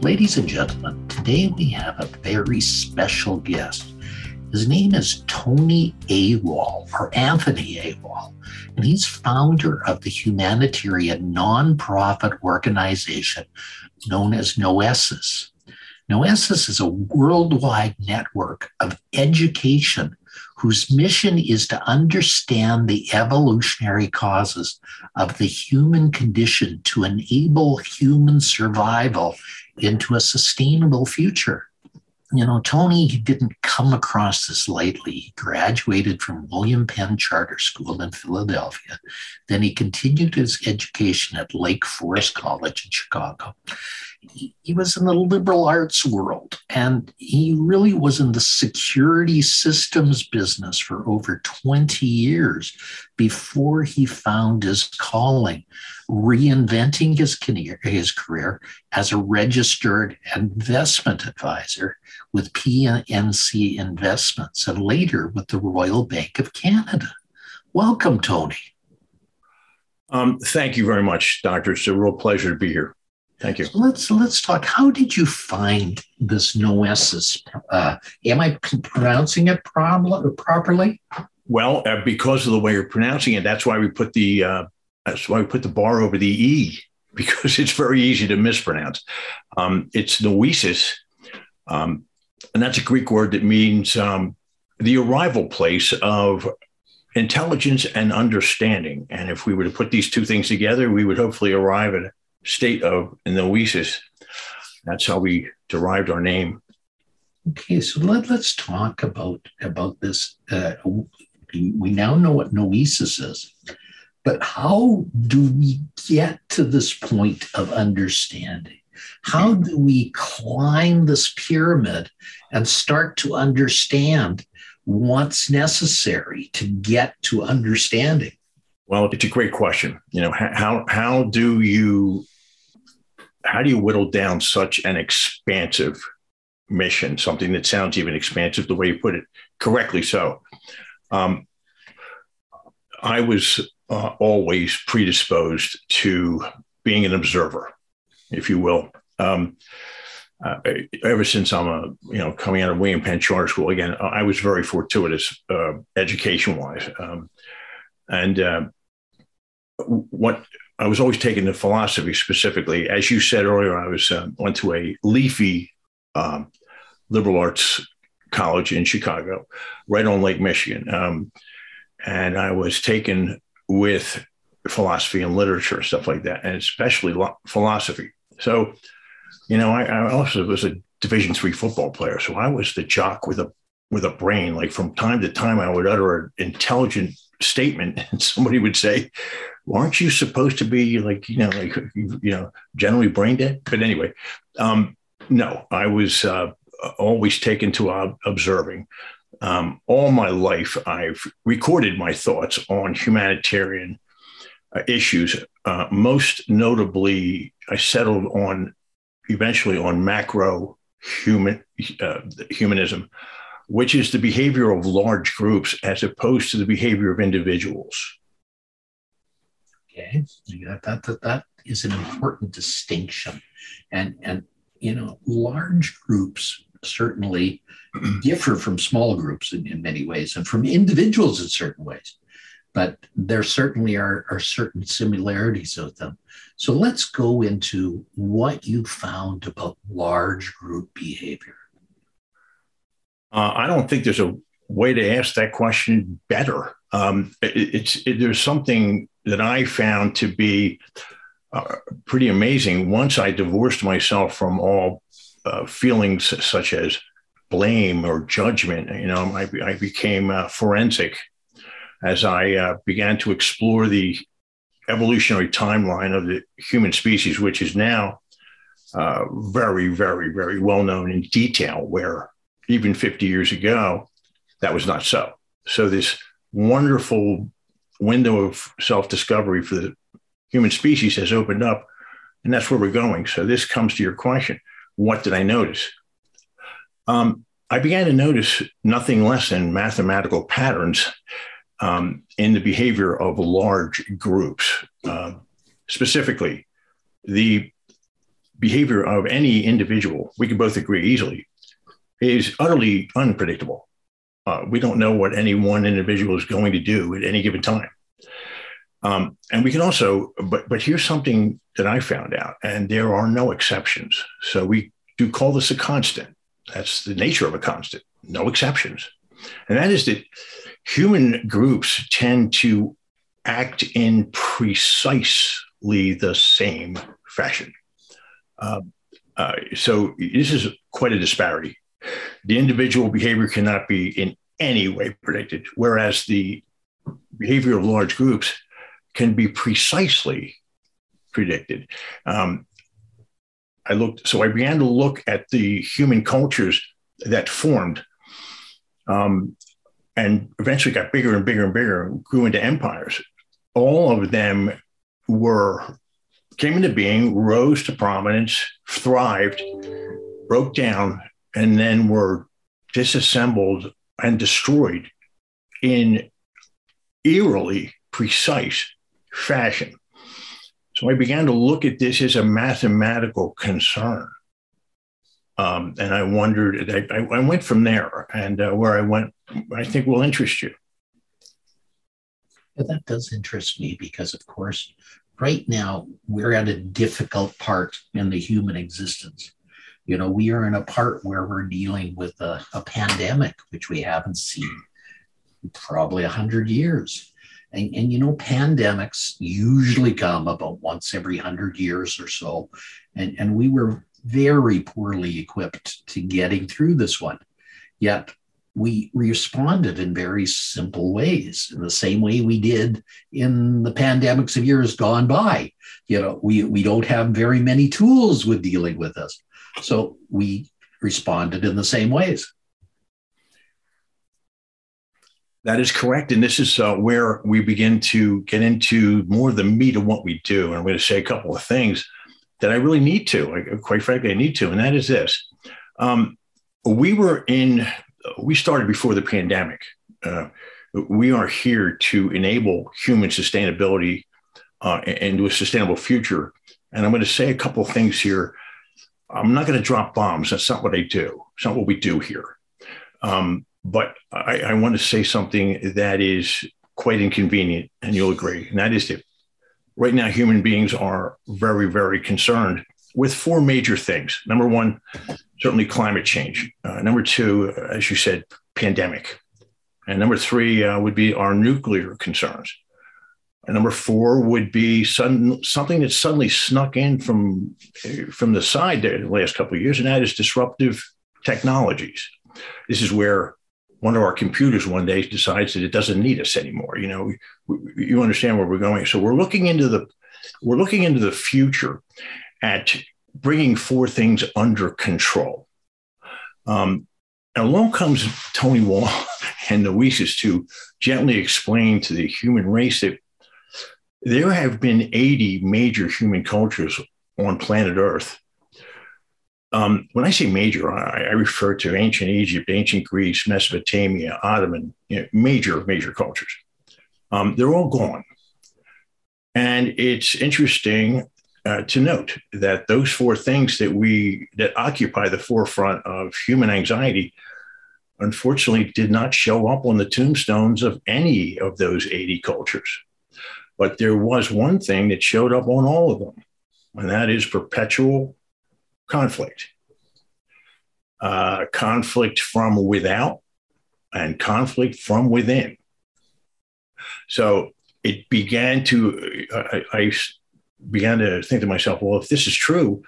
Ladies and gentlemen, today we have a very special guest. His name is Tony Wall, or Anthony Wall, and he's founder of the humanitarian nonprofit organization known as Noesis. Noesis is a worldwide network of education whose mission is to understand the evolutionary causes of the human condition to enable human survival into a sustainable future. You know, Tony didn't come across this lightly. He graduated from William Penn Charter School in Philadelphia. Then he continued his education at Lake Forest College in Chicago he, was in the liberal arts world and he really was in the security systems business for over 20 years before he found his calling, reinventing his career, his career as a registered investment advisor with PNC Investments and later with the Royal Bank of Canada. Welcome, Tony. Um, thank you very much, Doctor. It's a real pleasure to be here. Thank you. So let's let's talk. How did you find this Noesis? Uh, am I pronouncing it properly? Well, uh, because of the way you're pronouncing it, that's why we put the uh, that's why we put the bar over the e because it's very easy to mispronounce. Um, it's Noesis, um, and that's a Greek word that means um, the arrival place of intelligence and understanding. And if we were to put these two things together, we would hopefully arrive at state of Noesis. That's how we derived our name. Okay, so let, let's talk about about this. Uh, we now know what noesis is, but how do we get to this point of understanding? How do we climb this pyramid and start to understand what's necessary to get to understanding? Well, it's a great question. You know, how how do you how do you whittle down such an expansive mission? Something that sounds even expansive the way you put it, correctly so. Um, I was uh, always predisposed to being an observer, if you will. Um, uh, ever since I'm a you know coming out of William Penn Charter School again, I was very fortuitous uh, education wise, um, and uh, what I was always taken to philosophy specifically. As you said earlier, I was uh, went to a leafy um, liberal arts college in Chicago, right on Lake Michigan, um, and I was taken with philosophy and literature stuff like that, and especially philosophy. So, you know, I, I also was a Division three football player, so I was the jock with a with a brain. Like from time to time, I would utter an intelligent statement, and somebody would say, aren't you supposed to be like you know like you know generally brain dead? But anyway um, no i was uh, always taken to uh, observing. Um, all my life i've recorded my thoughts on humanitarian uh, issues. Uh, most notably i settled on eventually on macro human uh, humanism which is the behavior of large groups as opposed to the behavior of individuals Okay, that, that, that is an important distinction. And, and, you know, large groups certainly differ from small groups in, in many ways and from individuals in certain ways. But there certainly are, are certain similarities of them. So let's go into what you found about large group behavior. Uh, I don't think there's a way to ask that question better. Um, it, it's it, there's something that I found to be uh, pretty amazing once I divorced myself from all uh, feelings such as blame or judgment. You know, I, I became uh, forensic as I uh, began to explore the evolutionary timeline of the human species, which is now uh, very, very, very well known in detail, where even 50 years ago, that was not so. So, this wonderful window of self discovery for the human species has opened up, and that's where we're going. So, this comes to your question what did I notice? Um, I began to notice nothing less than mathematical patterns um, in the behavior of large groups. Uh, specifically, the behavior of any individual, we can both agree easily, is utterly unpredictable. Uh, we don't know what any one individual is going to do at any given time. Um, and we can also, but but here's something that I found out, and there are no exceptions. So we do call this a constant. That's the nature of a constant, no exceptions. And that is that human groups tend to act in precisely the same fashion. Uh, uh, so this is quite a disparity. The individual behavior cannot be in any way predicted, whereas the behavior of large groups can be precisely predicted. Um, I looked, so I began to look at the human cultures that formed um, and eventually got bigger and bigger and bigger, grew into empires. All of them were came into being, rose to prominence, thrived, broke down, and then were disassembled and destroyed in eerily precise fashion. So I began to look at this as a mathematical concern. Um, and I wondered, I, I, went from there, and uh, where I went, I think will interest you. Yeah, that does interest me because, of course, right now we're at a difficult part in the human existence. You know, we are in a part where we're dealing with a, a pandemic, which we haven't seen probably 100 years. And, and you know, pandemics usually come about once every hundred years or so. And, and we were very poorly equipped to getting through this one. Yet we responded in very simple ways, in the same way we did in the pandemics of years gone by. You know, we, we don't have very many tools with dealing with this. So we responded in the same ways. That is correct. And this is uh, where we begin to get into more of the meat of what we do. And I'm going to say a couple of things that I really need to, like, quite frankly, I need to. And that is this um, we were in, we started before the pandemic. Uh, we are here to enable human sustainability uh, a sustainable future. And I'm going to say a couple of things here. I'm not going to drop bombs. That's not what I do. It's not what we do here. Um, but I, I want to say something that is quite inconvenient, and you'll agree. And that is that right now, human beings are very, very concerned with four major things. Number one, certainly climate change. Uh, number two, as you said, pandemic. And number three uh, would be our nuclear concerns. And number four would be sudden, something that suddenly snuck in from, from the side there the last couple of years, and that is disruptive technologies. This is where one of our computers one day decides that it doesn't need us anymore. You know, you understand where we're going. So we're looking into the we're looking into the future at bringing four things under control. Um, and along comes Tony Wall and Noesis to gently explain to the human race that there have been 80 major human cultures on planet Earth um, when I say major, I, I, refer to ancient Egypt, ancient Greece, Mesopotamia, Ottoman, you know, major, major cultures. Um, they're all gone. And it's interesting uh, to note that those four things that we that occupy the forefront of human anxiety unfortunately did not show up on the tombstones of any of those 80 cultures. But there was one thing that showed up on all of them, and that is perpetual conflict. Uh, conflict from without and conflict from within. So it began to, I, I began to think to myself, well, if this is true,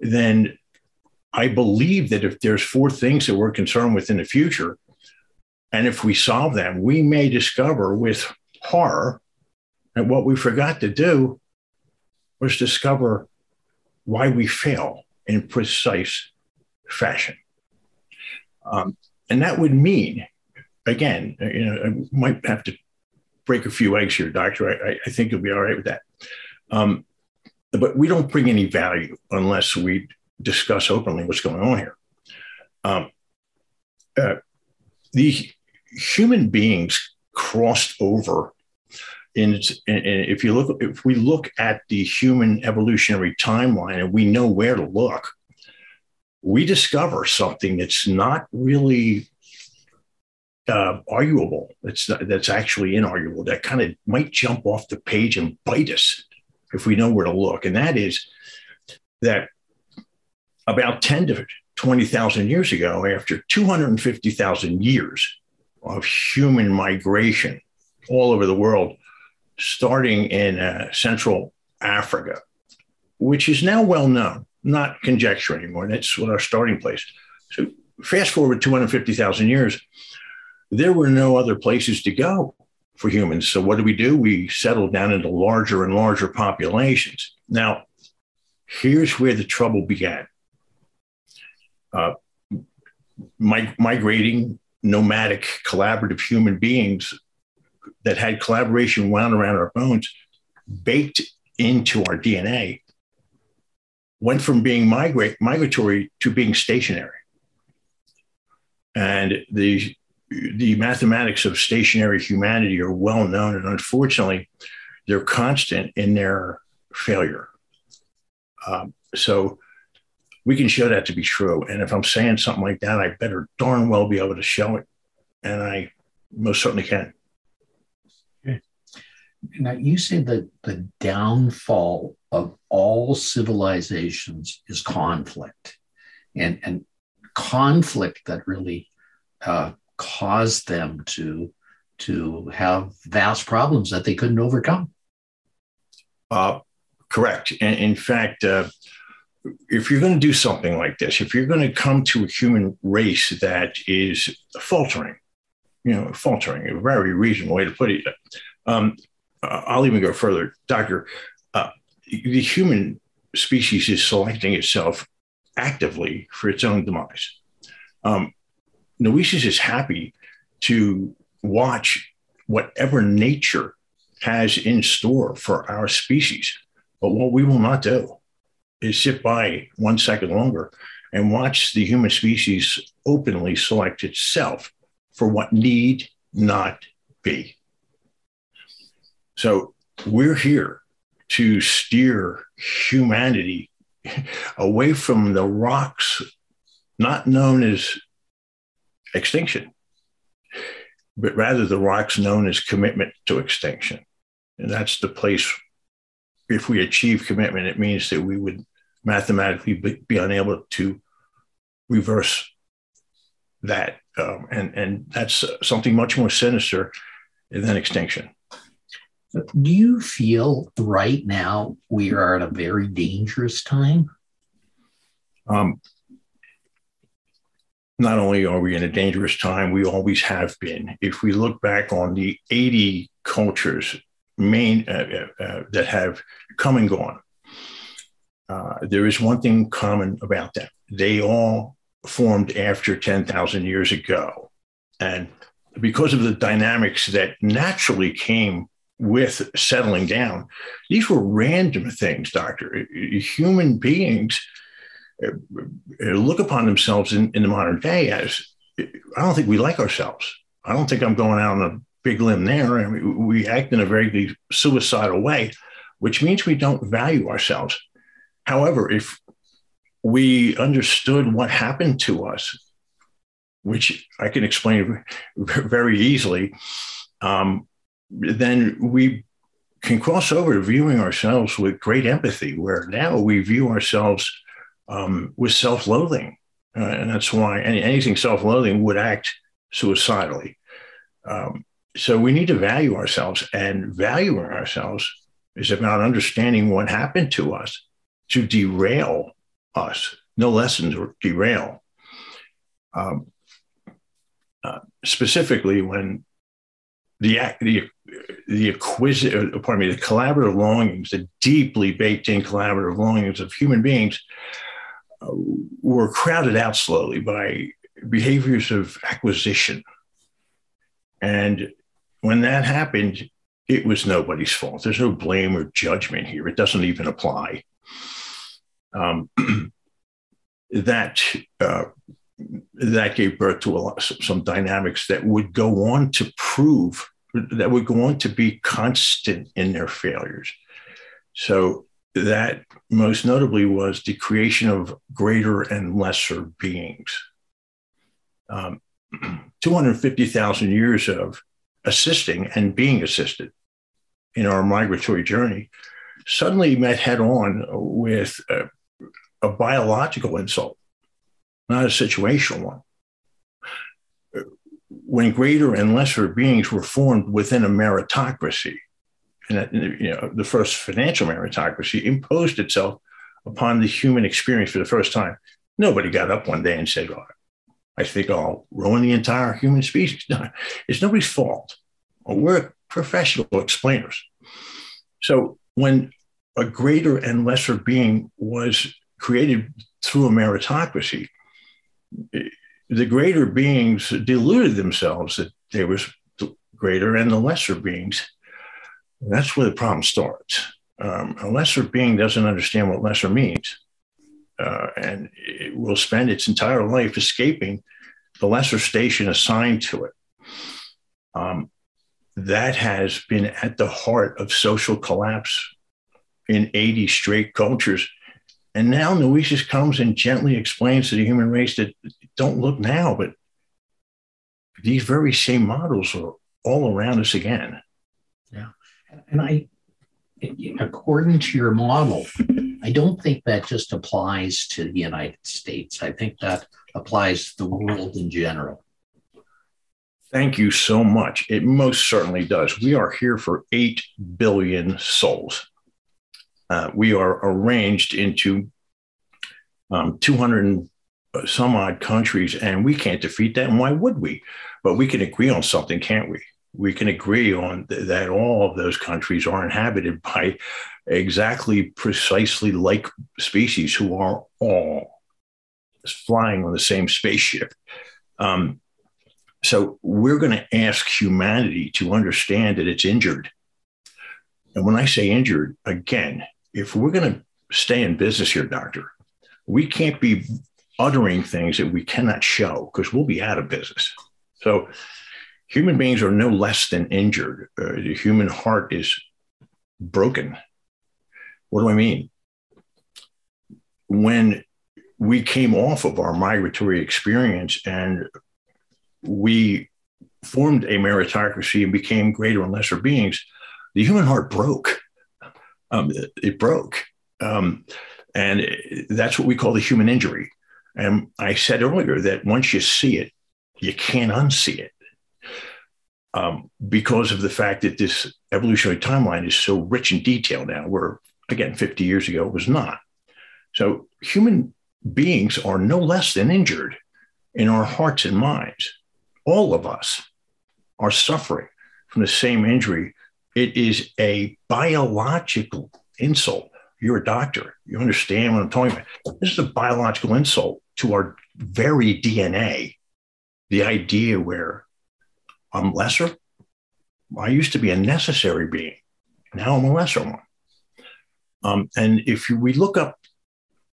then I believe that if there's four things that we're concerned with in the future, and if we solve them, we may discover with horror that what we forgot to do was discover why we fail in precise fashion. Um, and that would mean, again, you know, I might have to break a few eggs here, doctor. I, I think you'll be all right with that. Um, but we don't bring any value unless we discuss openly what's going on here. Um, uh, the human beings crossed over if you look if we look at the human evolutionary timeline and we know where to look we discover something that's not really uh, arguable that's that's actually inarguable that kind of might jump off the page and bite us if we know where to look. And that is that about 10 to 20,000 years ago after 250,000 years of human migration all over the world starting in uh, Central Africa, which is now well known, not conjecture anymore. That's what our starting place. So, fast forward 250,000 years, there were no other places to go for humans. So, what do we do? We settled down into larger and larger populations. Now, here's where the trouble began. Uh, mig- migrating nomadic collaborative human beings that had collaboration wound around our bones, baked into our DNA, went from being migratory to being stationary. And the, the mathematics of stationary humanity are well known, and unfortunately, they're constant in their failure. Um, so we can show that to be true. And if I'm saying something like that, I better darn well be able to show it. And I most certainly can. Now, you say that the downfall of all civilizations is conflict, and, and conflict that really uh, caused them to, to have vast problems that they couldn't overcome. Uh, correct. And in fact, uh, if you're going to do something like this, if you're going to come to a human race that is faltering, you know, faltering, a very reasonable way to put it, um, I'll even go further, Doctor. Uh, the human species is selecting itself actively for its own demise. Um, Noesis is happy to watch whatever nature has in store for our species. But what we will not do is sit by one second longer and watch the human species openly select itself for what need not be. So we're here to steer humanity away from the rocks not known as extinction, but rather the rocks known as commitment to extinction. And that's the place, if we achieve commitment, it means that we would mathematically be, unable to reverse that. Um, and, and that's something much more sinister than extinction. Do you feel right now we are at a very dangerous time? Um, not only are we in a dangerous time, we always have been. If we look back on the 80 cultures main uh, uh, uh, that have come and gone, uh, there is one thing common about them. They all formed after 10,000 years ago. And because of the dynamics that naturally came with settling down. These were random things, doctor. Human beings uh, look upon themselves in, in the modern day as I don't think we like ourselves. I don't think I'm going out on a big limb there. I mean, we act in a very suicidal way, which means we don't value ourselves. However, if we understood what happened to us, which I can explain very easily, um, then we can cross over to viewing ourselves with great empathy, where now we view ourselves um, with self loathing. Uh, and that's why any, anything self loathing would act suicidally. Um, so we need to value ourselves, and valuing ourselves is about understanding what happened to us to derail us, no lessons or derail. Um, uh, specifically, when the the the acquisitive, pardon me, the collaborative longings, the deeply baked in collaborative longings of human beings uh, were crowded out slowly by behaviors of acquisition. And when that happened, it was nobody's fault. There's no blame or judgment here. It doesn't even apply. Um, that uh, that gave birth to a lot, some dynamics that would go on to prove that were going to be constant in their failures. So that most notably was the creation of greater and lesser beings. Um, 250,000 years of assisting and being assisted in our migratory journey suddenly met head on with a, a biological insult, not a situational one. When greater and lesser beings were formed within a meritocracy, and you know, the first financial meritocracy imposed itself upon the human experience for the first time. Nobody got up one day and said, oh, I think I'll ruin the entire human species. No, it's nobody's fault. We're professional explainers. So when a greater and lesser being was created through a meritocracy, the greater beings deluded themselves that there was greater and the lesser beings. That's where the problem starts. Um, a lesser being doesn't understand what lesser means, uh, and it will spend its entire life escaping the lesser station assigned to it. Um, that has been at the heart of social collapse in 80 straight cultures. And now Noesis comes and gently explains to the human race that don't look now, but these very same models are all around us again. Yeah. And I, according to your model, I don't think that just applies to the United States. I think that applies to the world in general. Thank you so much. It most certainly does. We are here for 8 billion souls. Uh, we are arranged into um, 200 some odd countries, and we can't defeat that. And why would we? But we can agree on something, can't we? We can agree on th- that all of those countries are inhabited by exactly precisely like species who are all flying on the same spaceship. Um, so we're going to ask humanity to understand that it's injured. And when I say injured, again, if we're going to stay in business here, doctor, we can't be uttering things that we cannot show because we'll be out of business. So human beings are no less than injured. Uh, the human heart is broken. What do I mean? When we came off of our migratory experience and we formed a meritocracy and became greater and lesser beings, the human heart broke. Um, it, it, broke. Um, and that's what we call the human injury. And I said earlier that once you see it, you can't unsee it. Um, because of the fact that this evolutionary timeline is so rich in detail now, where again, 50 years ago it was not. So human beings are no less than injured in our hearts and minds all of us are suffering from the same injury. It is a biological insult. You're a doctor. You understand what I'm talking about. This is a biological insult to our very DNA. The idea where I'm lesser. I used to be a necessary being. Now I'm a lesser one. Um, and if we look up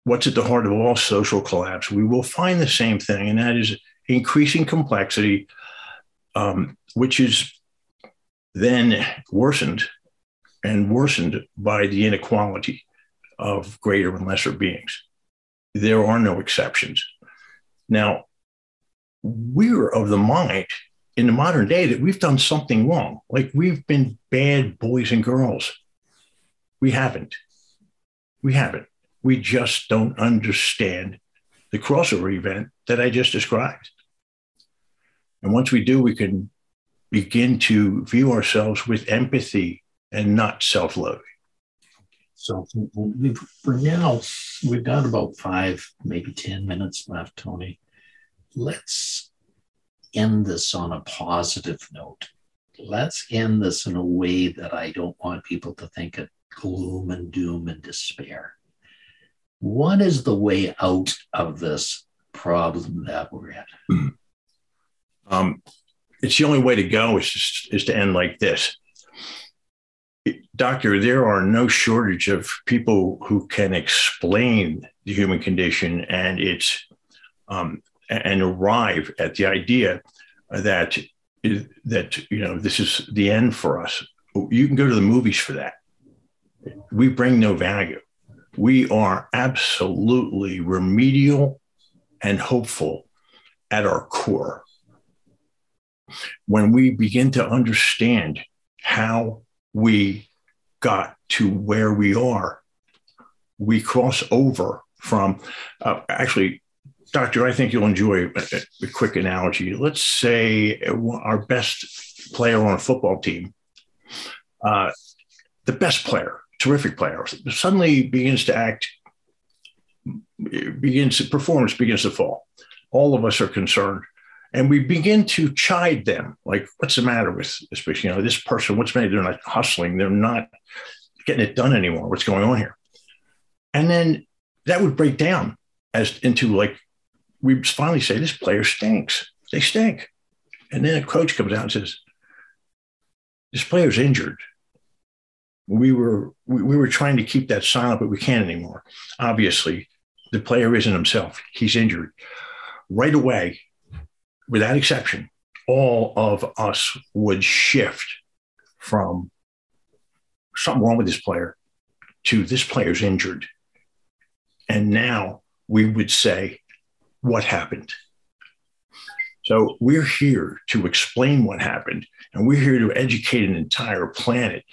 what's at the heart of all social collapse, we will find the same thing, and that is increasing complexity, um, which is then worsened and worsened by the inequality of greater and lesser beings. There are no exceptions. Now, we're of the mind in the modern day that we've done something wrong, like we've been bad boys and girls. We haven't. We haven't. We just don't understand the crossover event that I just described. And once we do, we can begin to view ourselves with empathy and not self loathing. So we've, for now, we've got about five, maybe 10 minutes left, Tony. Let's end this on a positive note. Let's end this in a way that I don't want people to think of gloom and doom and despair. What is the way out of this problem that we're in? Um, it's the only way to go is to, is to end like this. Doctor, there are no shortage of people who can explain the human condition and its um, and arrive at the idea that that you know this is the end for us. You can go to the movies for that. We bring no value. We are absolutely remedial and hopeful at our core. When we begin to understand how we got to where we are, we cross over from uh, actually, Doctor, I think you'll enjoy a, a, quick analogy. Let's say our best player on a football team, uh, the best player, terrific player, suddenly begins to act, begins performance begins to fall. All of us are concerned and we begin to chide them like what's the matter with especially you know this person what's matter? They're not hustling. They're not getting it done anymore. What's going on here? And then that would break down as into like we finally say this player stinks. They stink. And then a coach comes out and says this player's injured. We were we, we were trying to keep that silent but we can't anymore. Obviously the player isn't himself. He's injured. Right away without exception, all of us would shift from something wrong with this player to this player's injured. And now we would say, what happened? So we're here to explain what happened, and we're here to educate an entire planet.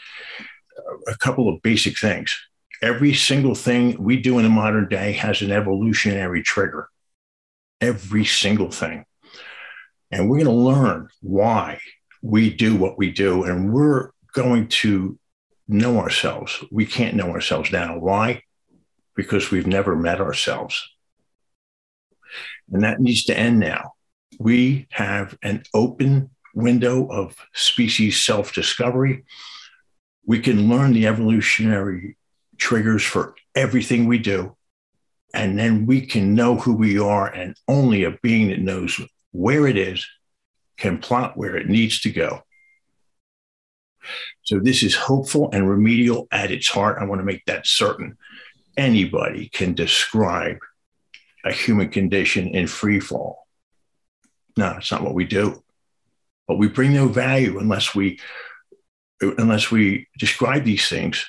A couple of basic things. Every single thing we do in the modern day has an evolutionary trigger. Every single thing. And we're going to learn why we do what we do. And we're going to know ourselves. We can't know ourselves now. Why? Because we've never met ourselves. And that needs to end now. We have an open window of species self discovery. We can learn the evolutionary triggers for everything we do. And then we can know who we are. And only a being that knows where it is, can plot where it needs to go. So this is hopeful and remedial at its heart. I want to make that certain. Anybody can describe a human condition in free fall. No, it's not what we do. But we bring no value unless we unless we describe these things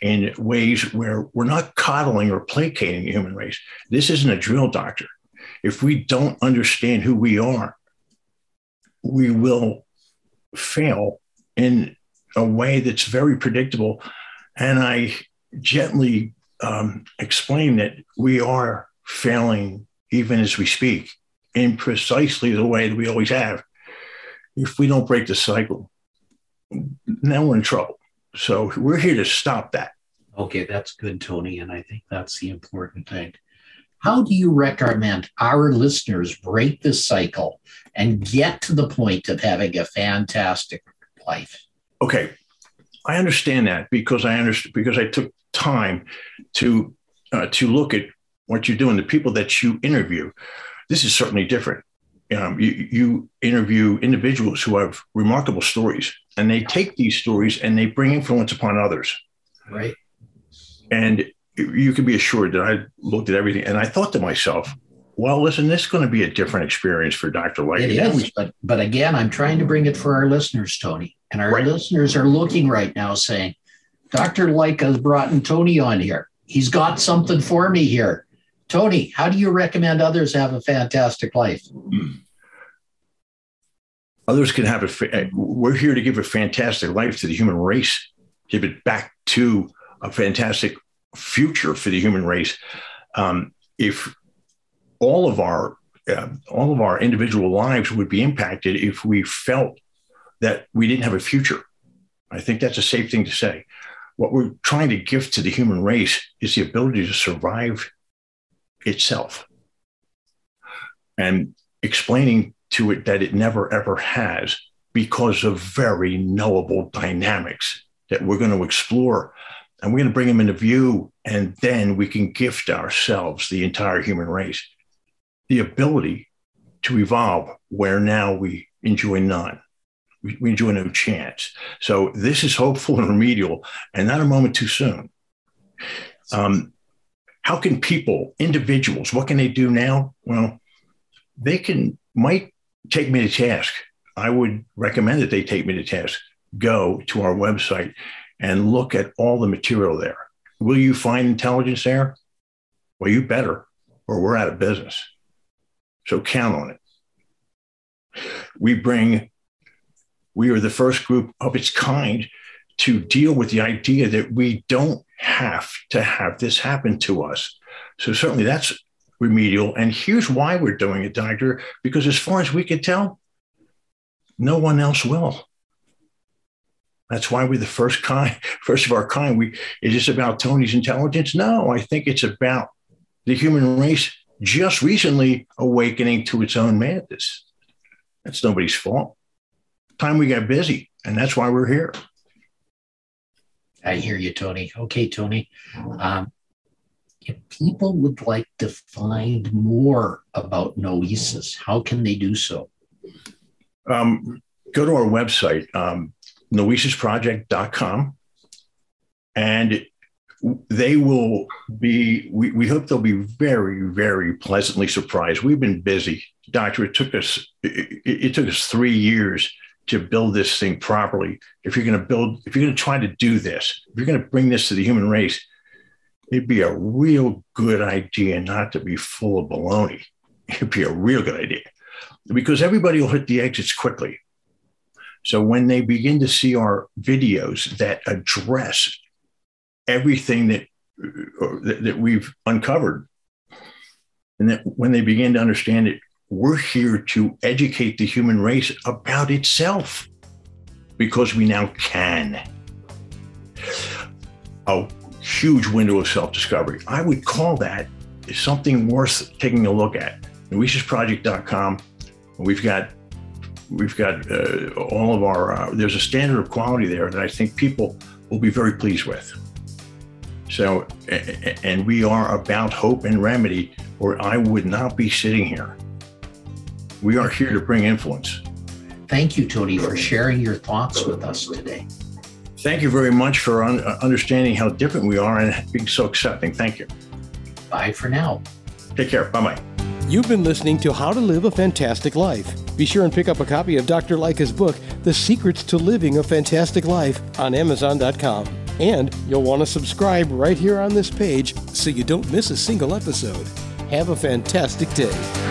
in ways where we're not coddling or placating the human race. This isn't a drill doctor if we don't understand who we are, we will fail in a way that's very predictable. And I gently um, explain that we are failing even as we speak in precisely the way that we always have. If we don't break the cycle, now we're in trouble. So we're here to stop that. Okay, that's good, Tony. And I think that's the important thing. How do you recommend our listeners break this cycle and get to the point of having a fantastic life? Okay, I understand that because I understand because I took time to uh, to look at what you're doing. The people that you interview, this is certainly different. Um, you, you interview individuals who have remarkable stories, and they take these stories and they bring influence upon others. Right. And you can be assured that I looked at everything and I thought to myself, well, listen, this is going to be a different experience for Dr. Light. It is, but but again, I'm trying to bring it for our listeners, Tony. And our right. listeners are looking right now saying, Dr. Has brought in Tony on here. He's got something for me here. Tony, how do you recommend others have a fantastic life? Hmm. Others can have a, eh, we're here to give a fantastic life to the human race, give it back to a fantastic future for the human race um, if all of our uh, all of our individual lives would be impacted if we felt that we didn't have a future. I think that's a safe thing to say. What we're trying to give to the human race is the ability to survive itself and explaining to it that it never ever has because of very knowable dynamics that we're going to explore and we're going to bring them into view And then we can gift ourselves, the entire human race, the ability to evolve where now we enjoy none. We, we enjoy no chance. So this is hopeful and remedial and not a moment too soon. Um, how can people, individuals, what can they do now? Well, they can, might take me to task. I would recommend that they take me to task. Go to our website and look at all the material there. Will you find intelligence there? Well, you better, or we're out of business. So count on it. We bring, we are the first group of its kind to deal with the idea that we don't have to have this happen to us. So certainly that's remedial. And here's why we're doing it, doctor, because as far as we can tell, no one else will. That's why we're the first kind, first of our kind. We is this about Tony's intelligence? No, I think it's about the human race just recently awakening to its own madness. That's nobody's fault. Time we got busy, and that's why we're here. I hear you, Tony. Okay, Tony. Um, if people would like to find more about Noesis, how can they do so? Um, go to our website, um, noesisproject.com, and they will be, we, we hope they'll be very, very pleasantly surprised. We've been busy. Doctor, it took us, it, it took us three years to build this thing properly. If you're going to build, if you're going to try to do this, if you're going to bring this to the human race, it'd be a real good idea not to be full of baloney. It'd be a real good idea because everybody will hit the exits quickly. So when they begin to see our videos that address everything that, uh, that, that we've uncovered, and that when they begin to understand it, we're here to educate the human race about itself because we now can. A huge window of self discovery. I would call that something worth taking a look at. NoesisProject.com. We've got we've got uh, all of our uh, there's a standard of quality there that I think people will be very pleased with. So, and we are about hope and remedy, or I would not be sitting here. We are here to bring influence. Thank you, Tony, for sharing your thoughts with us today. Thank you very much for un- understanding how different we are and being so accepting. Thank you. Bye for now. Take care. Bye bye. You've been listening to How to Live a Fantastic Life. Be sure and pick up a copy of Dr. Lycka's book, The Secrets to Living a Fantastic Life, on Amazon.com. And you'll want to subscribe right here on this page so you don't miss a single episode. Have a fantastic day.